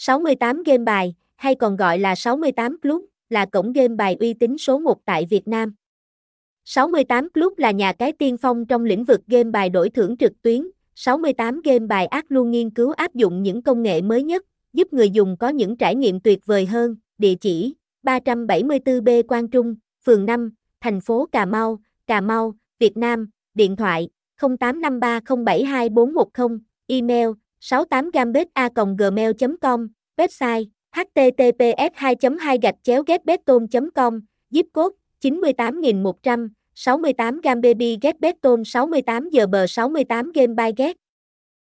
68 Game bài, hay còn gọi là 68 Club, là cổng game bài uy tín số 1 tại Việt Nam. 68 Club là nhà cái tiên phong trong lĩnh vực game bài đổi thưởng trực tuyến. 68 Game bài ác luôn nghiên cứu áp dụng những công nghệ mới nhất, giúp người dùng có những trải nghiệm tuyệt vời hơn. Địa chỉ 374B Quang Trung, phường 5, thành phố Cà Mau, Cà Mau, Việt Nam, điện thoại 0853072410, email 68gambet.gmail.com, website https 2 2 gạch chéo com zip code 98100, 68 gam baby get beton 68 giờ bờ 68 game by get.